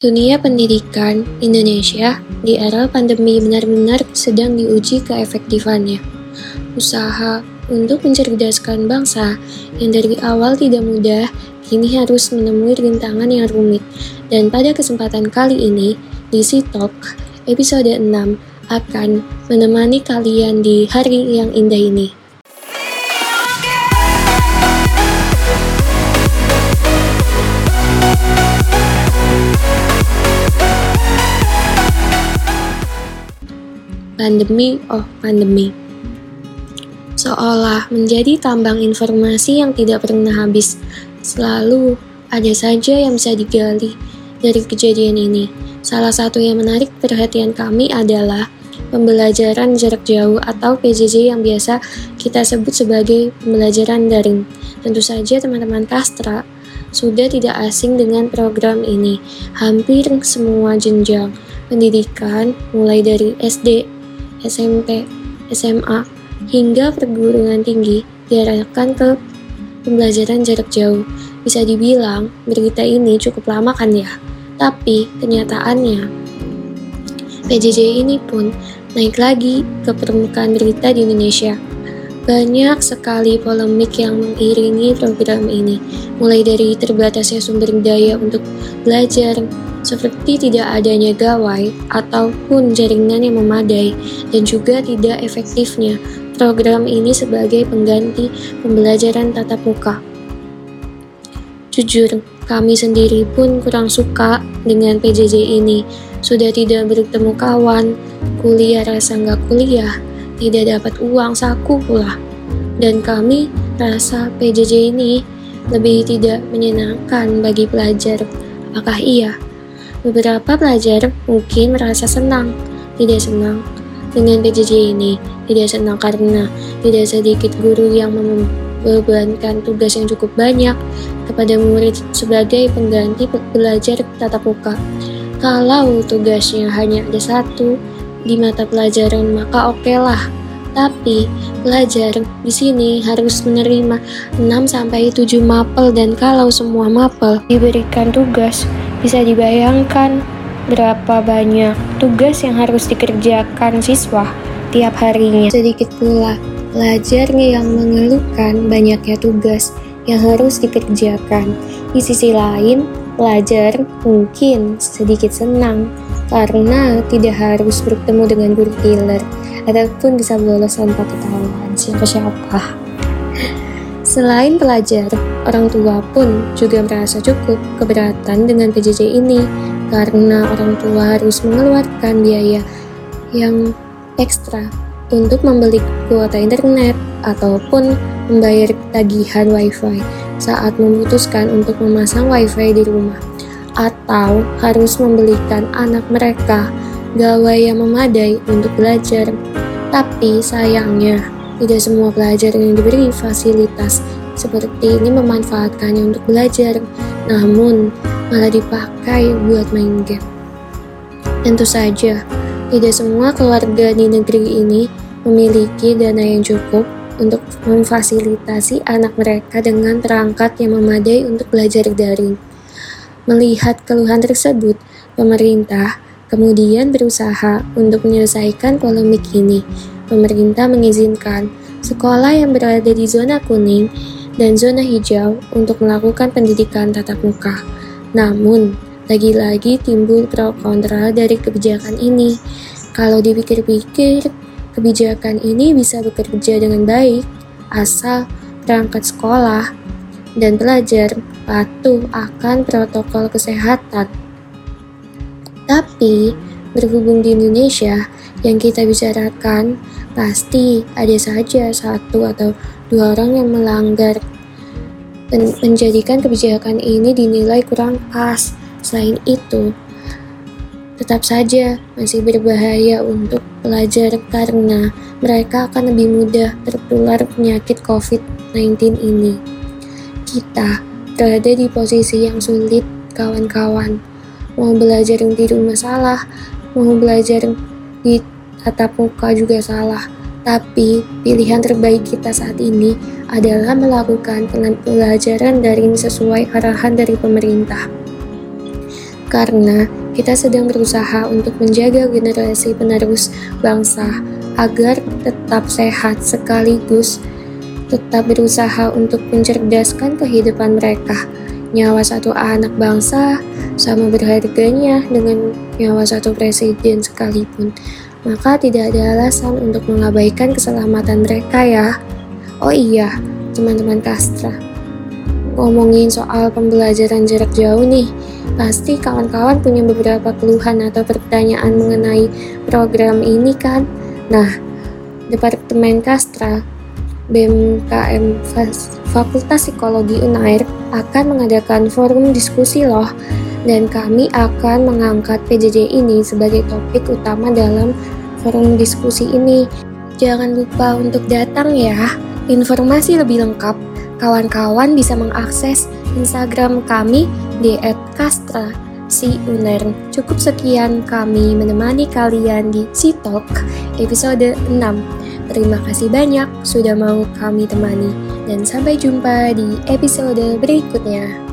Dunia pendidikan Indonesia di era pandemi benar-benar sedang diuji keefektifannya. Usaha untuk mencerdaskan bangsa yang dari awal tidak mudah, kini harus menemui rintangan yang rumit. Dan pada kesempatan kali ini, di Talk episode 6 akan menemani kalian di hari yang indah ini. Pandemi oh pandemi. Seolah menjadi tambang informasi yang tidak pernah habis. Selalu ada saja yang bisa digali dari kejadian ini. Salah satu yang menarik perhatian kami adalah pembelajaran jarak jauh atau PJJ yang biasa kita sebut sebagai pembelajaran daring. Tentu saja teman-teman Kastra sudah tidak asing dengan program ini. Hampir semua jenjang pendidikan mulai dari SD, SMP, SMA, hingga perguruan tinggi diarahkan ke pembelajaran jarak jauh. Bisa dibilang berita ini cukup lama kan ya? Tapi kenyataannya PJJ ini pun naik lagi ke permukaan berita di Indonesia. Banyak sekali polemik yang mengiringi program ini, mulai dari terbatasnya sumber daya untuk belajar, seperti tidak adanya gawai ataupun jaringan yang memadai, dan juga tidak efektifnya program ini sebagai pengganti pembelajaran tatap muka. Jujur, kami sendiri pun kurang suka dengan PJJ ini. Sudah tidak bertemu kawan, kuliah rasa nggak kuliah, tidak dapat uang saku pula. Dan kami rasa PJJ ini lebih tidak menyenangkan bagi pelajar. Apakah iya? Beberapa pelajar mungkin merasa senang, tidak senang dengan PJJ ini, tidak senang karena tidak sedikit guru yang membebankan tugas yang cukup banyak kepada murid sebagai pengganti belajar tatap muka. Kalau tugasnya hanya ada satu di mata pelajaran, maka oke okay lah. Tapi pelajar di sini harus menerima 6 sampai 7 mapel dan kalau semua mapel diberikan tugas bisa dibayangkan berapa banyak tugas yang harus dikerjakan siswa tiap harinya. Sedikit pula pelajar yang mengeluhkan banyaknya tugas yang harus dikerjakan. Di sisi lain, pelajar mungkin sedikit senang karena tidak harus bertemu dengan guru killer ataupun bisa lolos tanpa ketahuan siapa-siapa. Selain pelajar, orang tua pun juga merasa cukup keberatan dengan PJJ ini karena orang tua harus mengeluarkan biaya yang ekstra untuk membeli kuota internet ataupun membayar tagihan wifi saat memutuskan untuk memasang wifi di rumah atau harus membelikan anak mereka gawai yang memadai untuk belajar. Tapi sayangnya, tidak semua pelajar yang diberi fasilitas seperti ini memanfaatkannya untuk belajar, namun malah dipakai buat main game. Tentu saja, tidak semua keluarga di negeri ini memiliki dana yang cukup untuk memfasilitasi anak mereka dengan perangkat yang memadai untuk belajar daring. Melihat keluhan tersebut, pemerintah kemudian berusaha untuk menyelesaikan polemik ini pemerintah mengizinkan sekolah yang berada di zona kuning dan zona hijau untuk melakukan pendidikan tatap muka. Namun, lagi-lagi timbul pro kontra dari kebijakan ini. Kalau dipikir-pikir, kebijakan ini bisa bekerja dengan baik asal perangkat sekolah dan pelajar patuh akan protokol kesehatan. Tapi, berhubung di Indonesia, yang kita bicarakan pasti ada saja satu atau dua orang yang melanggar dan menjadikan kebijakan ini dinilai kurang pas. Selain itu, tetap saja masih berbahaya untuk pelajar karena mereka akan lebih mudah tertular penyakit COVID-19 ini. Kita berada di posisi yang sulit, kawan-kawan. Mau belajar di rumah salah, mau belajar di tatap muka juga salah. Tapi pilihan terbaik kita saat ini adalah melakukan pelajaran daring sesuai arahan dari pemerintah. karena kita sedang berusaha untuk menjaga generasi penerus bangsa agar tetap sehat sekaligus tetap berusaha untuk mencerdaskan kehidupan mereka. Nyawa satu anak bangsa sama berharganya dengan nyawa satu presiden sekalipun. Maka tidak ada alasan untuk mengabaikan keselamatan mereka ya. Oh iya, teman-teman Kastra. Ngomongin soal pembelajaran jarak jauh nih, pasti kawan-kawan punya beberapa keluhan atau pertanyaan mengenai program ini kan? Nah, Departemen Kastra BMKM Fakultas Psikologi Unair akan mengadakan forum diskusi loh dan kami akan mengangkat PJJ ini sebagai topik utama dalam forum diskusi ini. Jangan lupa untuk datang ya. Informasi lebih lengkap, kawan-kawan bisa mengakses Instagram kami di @kastra si Uner. Cukup sekian kami menemani kalian di Citalk episode 6. Terima kasih banyak sudah mau kami temani, dan sampai jumpa di episode berikutnya.